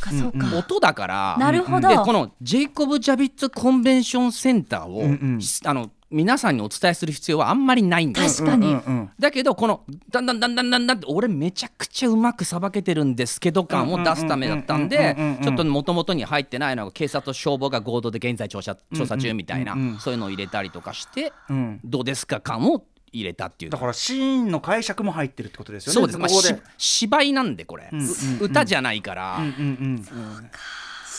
音だから。なるほど。でこのジェイコブ・ジャビッツ・コンベンションセンターを、うんうん。あの皆さんにお伝えする必要はあんまりないんです。確かに、うんうんだけどこのだんだんだんだんだんだんって俺めちゃくちゃうまくさばけてるんですけど感を出すためだったんでちょっともともとに入ってないのが警察と消防が合同で現在調査調査中みたいなうんうんうん。そういうのを入れたりとかしてうん。どうですか感を入れたっていう。だからシーンの解釈も入ってるってことですよね。そうです、まあ、ここで。し芝居なんでこれ、うんうんうん。歌じゃないから、うんうんうん。そう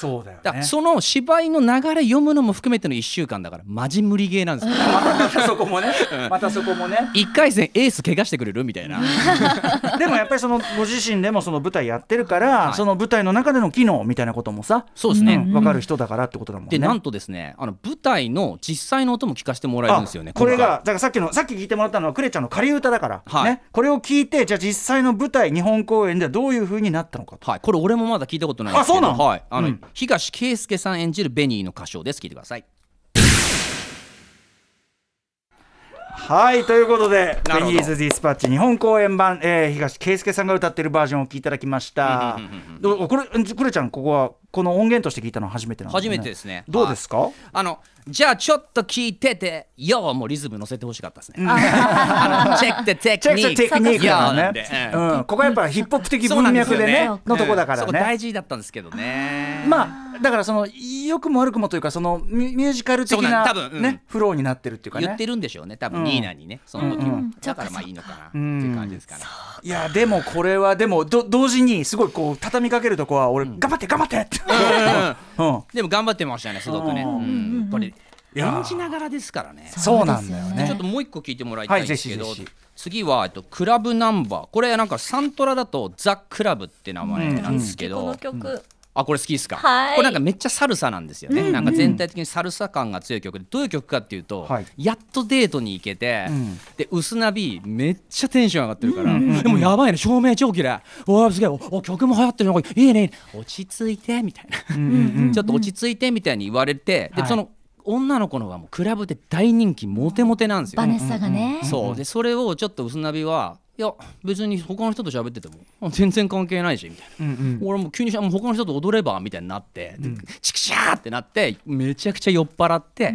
だよだからねその芝居の流れ読むのも含めての1週間だからマジ無理ゲーなんですよ。またそこもね。またそこもね。1回戦エース怪我してくれるみたいな。でもやっぱりそのご自身でもその舞台やってるから、い。その舞台の中での機能みたいなこともさそうですね、ん分かる人だからってことだもんね。でなんとですねあの舞台の実際の音も聞かせてもらえるんですよねあこれがだからさっきのさっき聞いてもらったのはクレちゃんの仮歌だから、はい。ね、これを聞いてじゃあ実際の舞台日本公演ではどういう風になったのかと。はい、これ俺もまだ聞いたことないんですけど。あそうなの？はい、あの、うん東圭介さん演じるベニーの歌唱です。聞いてください。はいということで「なるほど。ベニーズ・ディスパッチ」日本公演版、えー東圭介さんが歌ってるバージョンを聞いていただきました。どこれクレちゃんここはこの音源として聞いたのは初めてなんです初ねめてですね。どうですか、あのじゃあちょっと聞いてて「よ」もリズム乗せてほしかったですね、あのチェックでテチェック。クニックテクニックだよね。うん、ここはやっぱヒップホップ的文んでね脈でね。のとこだからね。大事だったんですけどね。まあだからその良くも悪くもというかそのミュージカル的ななん多分うん。ねフローになってるっていうかね。言ってるんでしょうね多分うん。ニーナにね。その時は、うん。うんだからまあいいのかなっていう感じですかね、いやでもこれはでもど同時にすごいこう畳みかけるとこは俺頑張って頑張ってって、うん でも頑張ってましたねすごくね、うん。うんやっぱり。演じながらですからね。そうなんだよね。ちょっともう一個聞いてもらいたいんですけど、はいぜひぜひ。次は、えっと、クラブナンバー。これなんかサントラだとザ・クラブって名前なんですけど、この曲、あこれ好きですか、はい。これなんかめっちゃサルサなんですよね、なんか全体的にサルサ感が強い曲。でどういう曲かっていうと、はい。やっとデートに行けて、ん。で薄ナビめっちゃテンション上がってるから、でもやばいね。照明超綺麗。おーすげえ。おお曲も流行ってるのいいね。いいね落ち着いてみたいな、ちょっと落ち着いてみたいに言われて、ではい。その女の子の方がもうクラブで大人気モテモテなんですよ、バネッサがね、そう。でそれをちょっと薄ナビはいや別に他の人と喋っててもあ全然関係ないしみたいな、うん俺もう急にしもう他の人と踊ればみたいになって、でチクシャーってなってめちゃくちゃ酔っ払って、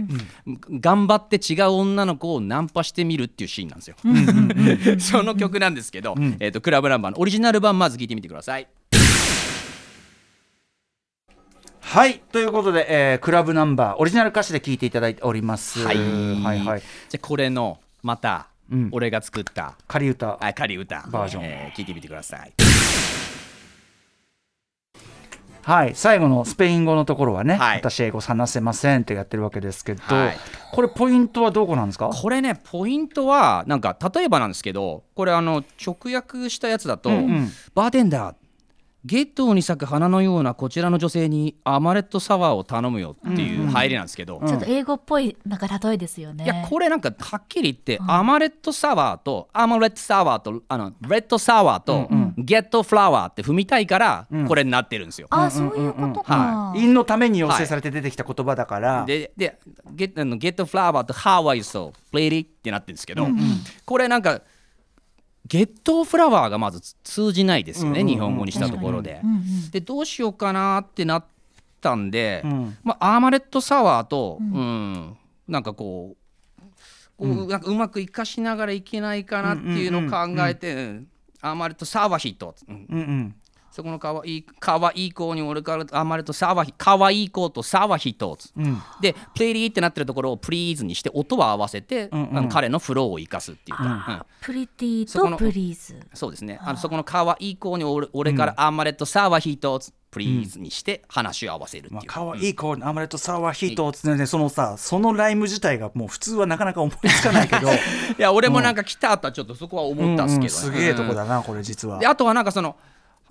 頑張って違う女の子をナンパしてみるっていうシーンなんですよ。その曲なんですけど、えー、とクラブナンバーのオリジナル版まず聴いてみてください。はい。ということで、えークラブナンバーオリジナル歌詞で聴いていただいております。はい。はいはい。じゃあこれのまた、うん。俺が作った。仮歌あ仮歌バージョン。えー聞いてみてください。はい。最後のスペイン語のところはね、はい。私英語話せませんってやってるわけですけど、はい。これポイントはどこなんですか？これねポイントはなんか例えばなんですけどこれあの直訳したやつだと、うんうん。バーテンダーゲットに咲く花のようなこちらの女性にアマレットサワーを頼むよっていう入りなんですけど、ちょっと英語っぽいなんか例えですよね。いやこれなんかはっきり言って、アマレットサワーとアマレットサワーとあのレッドサワーと、ゲットフラワーって踏みたいから、これになってるんですよ。あ、そういうことか。韻のために要請されて出てきた言葉だから、ででゲッあのゲットフラワーとハワイソプレイリーってなってるんですけど、これなんかゲットフラワーがまず通じないですよね、日本語にしたところで。でどうしようかなってなったんで、ん。まあ、アーマレットサワーと、うん。なんかこうこうなんかうまくいかしながらいけないかなっていうのを考えて、うん。アーマレットサワーヒット、うん。うんうんそこのかわいいかわいい子に俺からあまりとさわひかわいい子とさわ一つ、でプレリーってなってるところをプリーズにして音を合わせて、あの彼のフローを生かすっていうか、うん。プリティとのプリーズ。そうですね。あ。のそこのかわいい子に俺俺からあまりとさわ一つプリーズにして話を合わせるっていう、まあ、可愛い子アマレとサワーヒートっつっそのさそのライム自体がもう普通はなかなか思いつかないけど。いや俺もなんか来たとはちょっとそこは思ったんですけど、ね。うんうん。すげえとこだなこれ実は。であとはなんかその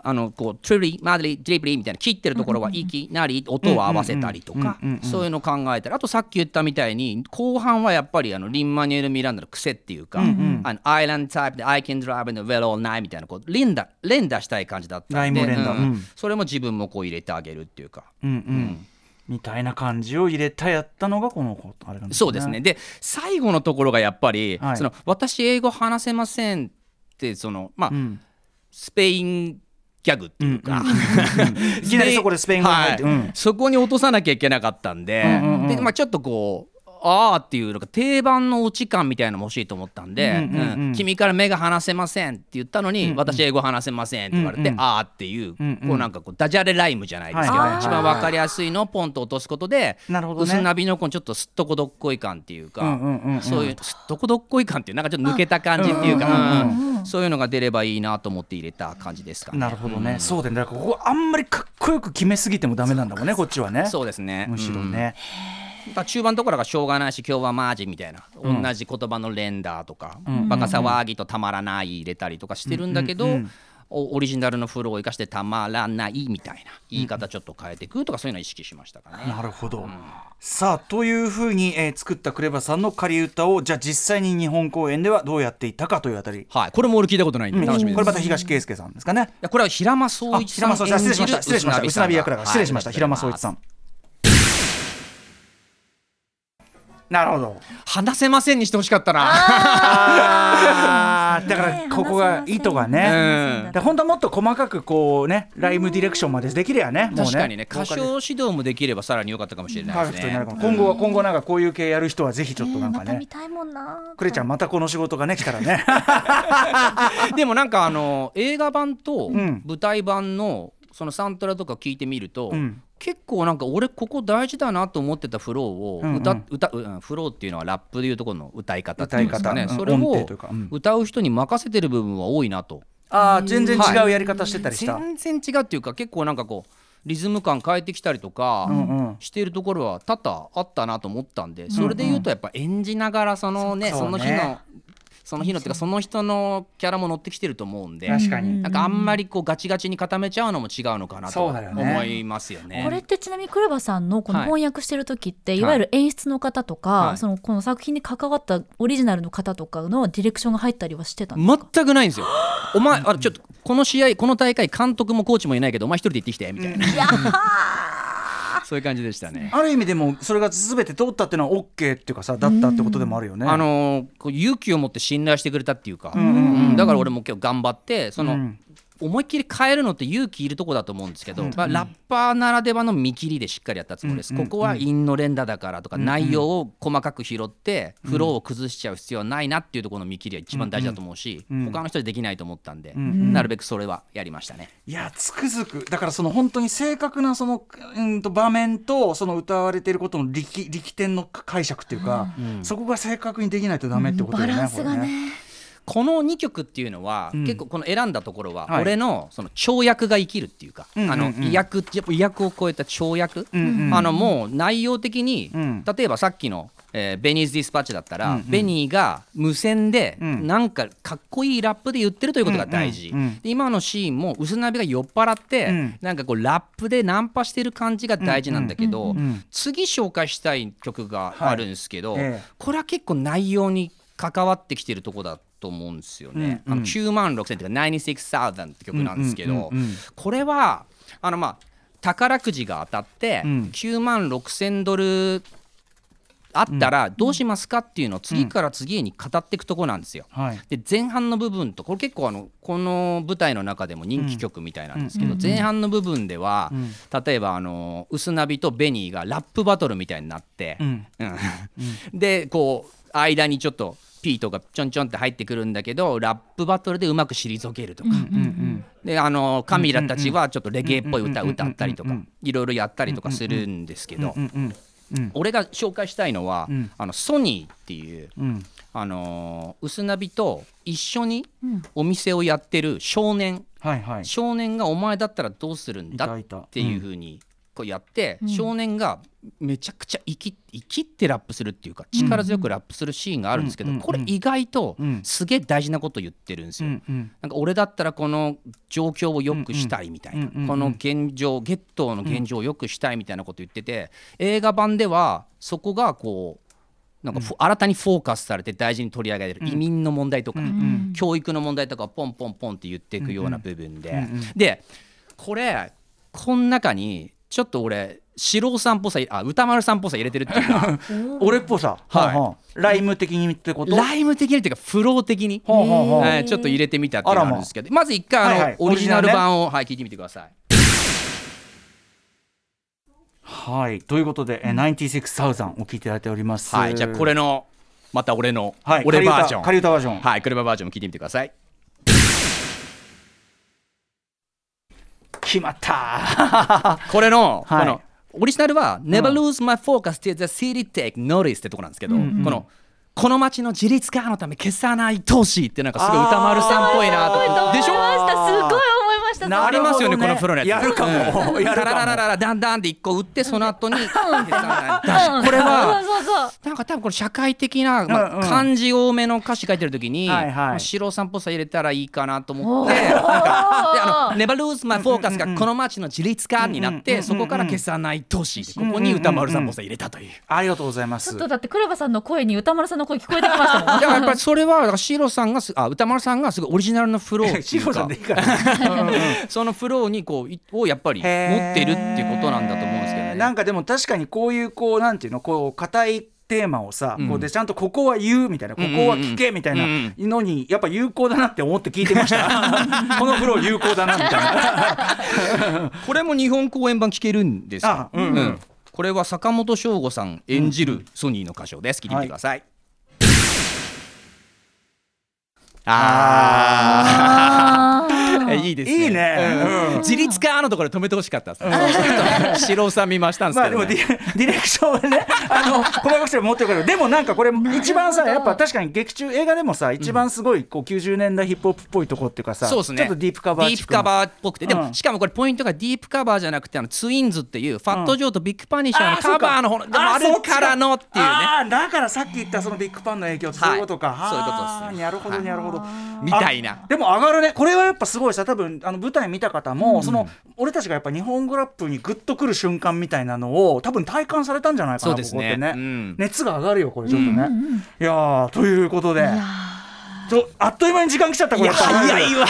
あのこうトゥリマドリドリブリみたいな切ってるところはいきなり音を合わせたりとかそういうの考えたり。あとさっき言ったみたいに後半はやっぱりあのリン・マニュエル・ミランダの癖っていうか、あのアイランドタイプで I can drive in the well all night みたいなこう連打連打したい感じだったんでうん。うん。それも自分もこう入れてあげるっていうか。うんうん。みたいな感じを入れたやったのがこの子あれなんそうですね。で最後のところがやっぱり、はい。その私英語話せませんってそのまあ、ん。スペインギャグっていうか、いきなりそこでスペイン語に入ってそこに落とさなきゃいけなかったんで,、でまあ、ちょっとこうあーっていうなんか定番のオチ感みたいなのも欲しいと思ったんで、君から目が離せませんって言ったのに、私英語話せませんって言われて、あーっていう、こうなんかこうダジャレライムじゃないですけど、一番わかりやすいのをポンと落とすことでなるほ薄ナビのこのちょっとすっとこどっこい感っていうか、そういうすっとこどっこい感っていうなんかちょっと抜けた感じっていうか、そういうのが出ればいいなと思って入れた感じですかね。なるほどね、そうだね。ここあんまりかっこよく決めすぎてもダメなんだもんねこっちはね。そうですね。むしろね、だ中盤のところがしょうがないし今日はマジみたいな、同じ言葉の連打とか、バカ騒ぎとたまらない入れたりとかしてるんだけど、おオリジナルのフローを生かしてたまらないみたいな言い方ちょっと変えていくとかそういうのを意識しましたかね。なるほど、さあというふうに、えー作ったクレバさんの仮歌をじゃあ実際に日本公演ではどうやっていったかというあたり。はい、これも俺聞いたことないんで楽しみです。これまた東圭介さんですかね。いやこれは平間総あ一さん。失礼しました。失礼しました。失礼しました、平間総一さん。んなるほど。話せませんにしてほしかったな。だからここが意図がね、うん。で本当はもっと細かくこうねライムディレクションまでできればねもうね。確かにね歌唱指導もできればさらに良かったかもしれパないですね。今後は今後なんかこういう系やる人はぜひちょっとなんかね。たいもんな。クレちゃんまたこの仕事がね来たらね。でもなんかあの映画版とん。舞台版のそのサントラとか聞いてみると、ん結構なんか俺ここ大事だなと思ってたフローをうんうん。歌,、歌うんフローっていうのはラップでいうところの歌い方っていうんですかね。歌い方うん。それを歌う人に任せてる部分は多いなと。ああ全然違うやり方してたりした、全然違うっていうか結構なんかこうリズム感変えてきたりとかしているところは多々あったなと思ったんでそれで言うとやっぱ演じながらそのね。その日のその日のっていうかその人のキャラも乗ってきてると思うんで確かに。なんかあんまりこうガチガチに固めちゃうのも違うのかなと思いますよね。これってちなみにクレバさんのこのはい。翻訳してる時って、い。い、わゆる演出の方とか、はい。そのこの作品に関わったオリジナルの方とかのディレクションが入ったりはしてたんですか、全くないんですよ。お前あれちょっとこの試合この大会監督もコーチもいないけどお前一人で行ってきてみたいな。そういう感じでしたね。ある意味でもそれが全て通ったっていうのは OK っていうかさだったってことでもあるよね。あのーこう勇気を持って信頼してくれたっていうか、うん。だから俺も今日頑張ってその、うん思いっきり変えるのって勇気いるとこだと思うんですけど、まあ、ラッパーならではの見切りでしっかりやったつもりです、ここは韻の連打だからとか、内容を細かく拾って、フローを崩しちゃう必要はないなっていうところの見切りは一番大事だと思うし、他の人でできないと思ったんで、なるべくそれはやりましたね。いやつくづく。だからその本当に正確なそのうんと場面とその歌われていることの力力点の解釈っていうか、そこが正確にできないとダメってことだよね、バランスがねこの2曲っていうのは、結構この選んだところは、はい。俺のその跳躍が生きるっていうか、うんうんうん。あの意訳意訳を超えた跳躍、んうんあのもう内容的に、ん。例えばさっきの、えーベニーズ・ディスパッチだったら、うんうん。ベニーが無線で、ん。なんかかっこいいラップで言ってるということが大事、うんうん今のシーンも薄ナビが酔っ払って、うん。なんかこうラップでナンパしてる感じが大事なんだけど、ん次紹介したい曲があるんですけど、はい。ええこれは結構内容に関わってきてるとこだと思うんですよね。うんうん。あの9万6000っていうか96,000って曲なんですけど、うんうんうんうん。これはあのまあ宝くじが当たってうん。9万6000ドルあったらどうしますかっていうのを次から次へに語っていくとこなんですよ。はい。で前半の部分とこれ結構あのこの舞台の中でも人気曲みたいなんですけど、前半の部分では、例えばあの薄ナビとベニーがラップバトルみたいになって、うん。うん。でこう間にちょっと P とかちょんちょんって入ってくるんだけどラップバトルでうまく退けるとか、であのカミラたちはちょっとレゲエっぽい歌歌ったりとかいろいろやったりとかするんですけど、うんうん俺が紹介したいのは、ん。あのソニーっていう、うん。あのー、薄ナビと一緒にお店をやってる少年、少年がお前だったらどうするんだっていう風にこうやって、少年がめちゃくちゃ生き生きってラップするっていうか力強くラップするシーンがあるんですけど、うんこれ意外とうん。すげえ大事なこと言ってるんですよ。うんうん。なんか俺だったらこの状況を良くしたいみたいな、うんうんうんうん。この現状ゲットーの現状を良くしたいみたいなこと言ってて、映画版ではそこがこうなんかふ新たにフォーカスされて大事に取り上げられる移民の問題とか、ん教育の問題とかをポンポンポンって言っていくような部分で、うん。うんで。これこの中にちょっと俺四郎さんっぽさあ歌丸さんっぽさ入れてるっていうか。俺っぽさ。はい。はあはあ。ライム的にってこと？ライム的にっていうかフロー的に、ほうほうほうえーちょっと入れてみたっていうのがあるんですけど。まず一回あの、はいはい。オリジナル版を、はい、聞いてみてください。はいということで、えー、96000お聞きいただいております。はい、じゃあこれのまた俺の、はい俺バージョン。仮歌バージョン。はい車バージョンも聞いてみてください決まった。これの,、はい。このオリジナルは「Never lose my focus till the city take notice」ってとこなんですけど、このこの街の自立化のため消さない投資ってなんかすごい歌丸さんっぽいなと。でしょ思いましたすごいしたなありますよねこのプロのやつ。やるかも。うん。やるかも。タラララララダンダンって一個打ってその後にこれはそうそうそうなんか多分これ社会的な、まあうんうん。漢字多めの歌詞書いてる時に、はいはい。まあ四郎さんっぽさ入れたらいいかなと思ってなんかであの「Never lose my focus」がこの街の自立化になって、そこから消さない都市でここに歌丸さんっぽさ入れたという。ありがとうございます。ちょっとだってクレバさんの声に歌丸さんの声聞こえてきましたもん。いややっぱりそれはだからシロさんがすあ歌丸さんがすごいオリジナルのフローっ さんでいいから そのフローにこういをやっぱり持ってるっていうことなんだと思うんですけどね。なんかでも確かにこういうこうなんていうのこう硬いテーマをさ、うん。こうでちゃんとここは言うみたいな、ここは聞けみたいなのにやっぱ有効だなって思って聞いてました？このフロー有効だなみたいな。これも日本公演版聞けるんですか？あうんうん。これは坂本翔吾さん演じるソニーの歌唱です。聞い。てみてください、ああいいですね。いいね。自立化のところで止めてほしかったです、さん見ましたんですまあでもけど、ね ディレクションはねあの細かくして持ってるからでもなんかこれ一番さやっぱ確かに劇中映画でもさ一番すごいこう90年代ヒップホップっぽいとこっていうかさそうですね。ちょっとディープカバーディープカバーっぽくて。でも、うん。しかもこれポイントがディープカバーじゃなくてあのツインズっていうファットジョーとビッグパニッシャーのカバーの方のでもあるからのっていうね。あーだからさっき言ったそのビッグパンの影響そういうことか、はい。そういうことですなるほどなるほど、みたいな。あでも上がるね。これはやっぱすごいさ多分あの舞台見た方も、その俺たちがやっぱ日本語ラップにグッとくる瞬間みたいなのを多分体感されたんじゃないかなね。ここってね、うん。熱が上がるよこれちょっとね、いやーということであっという間に時間来ちゃったこれ。早いわ。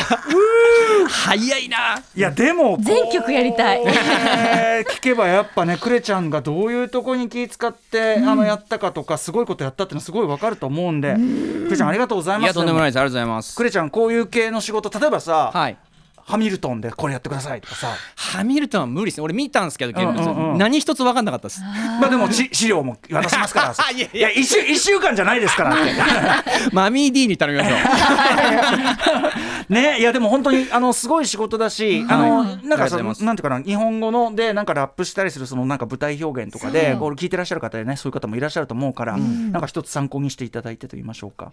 早いな。いやでも全曲やりたい。聞けばやっぱねクレちゃんがどういうとこに気使って、あのやったかとかすごいことやったっていうのすごいわかると思うんで、クレちゃんありがとうございます。いやとんでもないです。ありがとうございます。クレちゃんこういう系の仕事例えばさ、はいハミルトンでこれやってくださいとかさ。ハミルトンは無理ですね。俺見たんですけど現物、うんうん。うん何一つ分かんなかったです。まあでもち資料も渡しますから いやいや。一週一週間じゃないですから。っ てマミー D に頼みましょう。ねいやでも本当にあのすごい仕事だし、あのなんかそのなんていうかな日本語のでなんかラップしたりするそのなんか舞台表現とかでこれ聞いてらっしゃる方でねそういう方もいらっしゃると思うから、なんか一つ参考にしていただいてと言いましょうか。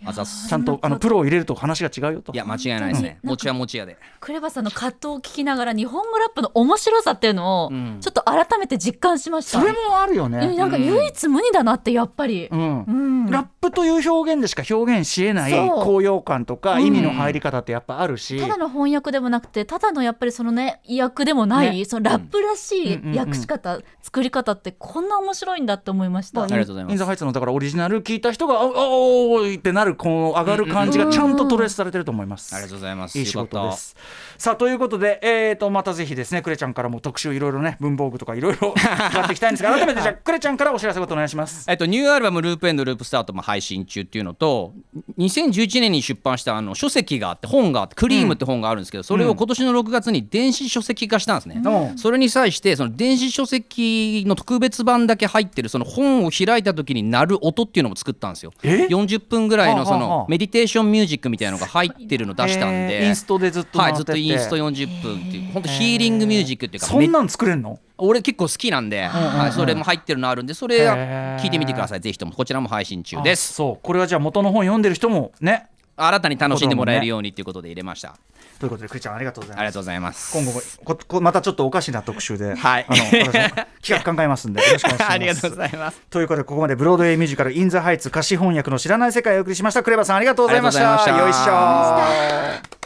ちゃんとあのプロを入れると話が違うよと。いや間違いないですね。持ちは持ちやで。クレバさんの葛藤を聞きながら日本語ラップの面白さっていうのをん。ちょっと改めて実感しました、それもあるようんね。なんか唯一無二だなってやっぱり、うん。うん。ラップという表現でしか表現しえない高揚感とかうん。意味の入り方ってやっぱあるし、ただの翻訳でもなくてただのやっぱりそのね訳でもない、ね。そのラップらしうん。うん。うん。い訳し方、作り方ってこんな面白いんだって思いました、ありがとうございます。インザハイツのだからオリジナル聞いた人が「あおおーい」ってなるこの上がる感じがちゃんとトレースされてると思います。ありがとうございます。いい仕事です。さあということで、えー、とまたぜひですねクレちゃんからも特集いろいろね文房具とかいろいろ 伺っていきたいんですが改めてじゃあクレちゃんからお知らせことお願いします。えっと、ニューアルバム「ループエンドループスタート」も配信中っていうのと2011年に出版したあの書籍があって本があってクリームって本があるんですけど、それを今年の6月に電子書籍化したんですね、うん。それに際してその電子書籍の特別版だけ入ってるその本を開いた時に鳴る音っていうのも作ったんですよ。え？40分ぐらいのそのメディテーションミュージックみたいなのが入ってるの出したんえでーインストでずっとはいずってとインスト40分っていう本当ヒーリングミュージックっていうかそんなん作れんの？俺結構好きなんで、はい、それも入ってるのあるんでそれ聞いてみてくださいぜひとも。こちらも配信中であすそう。これはじゃあ元の本読んでる人もね。新たに楽しんでもらえるようにっていうことで入れました、ということでクリちゃんありがとうございます。ありがとうございます。今後もここまたちょっとおかしな特集で、は いあの企画考えますんでよろしくお願いします。ありがとうございます。ということでここまでブロードウェイミュージカル「イン・ザ・ハイツ」歌詞翻訳の知らない世界をお送りしました。クレバさんありがとうございました。よいしょ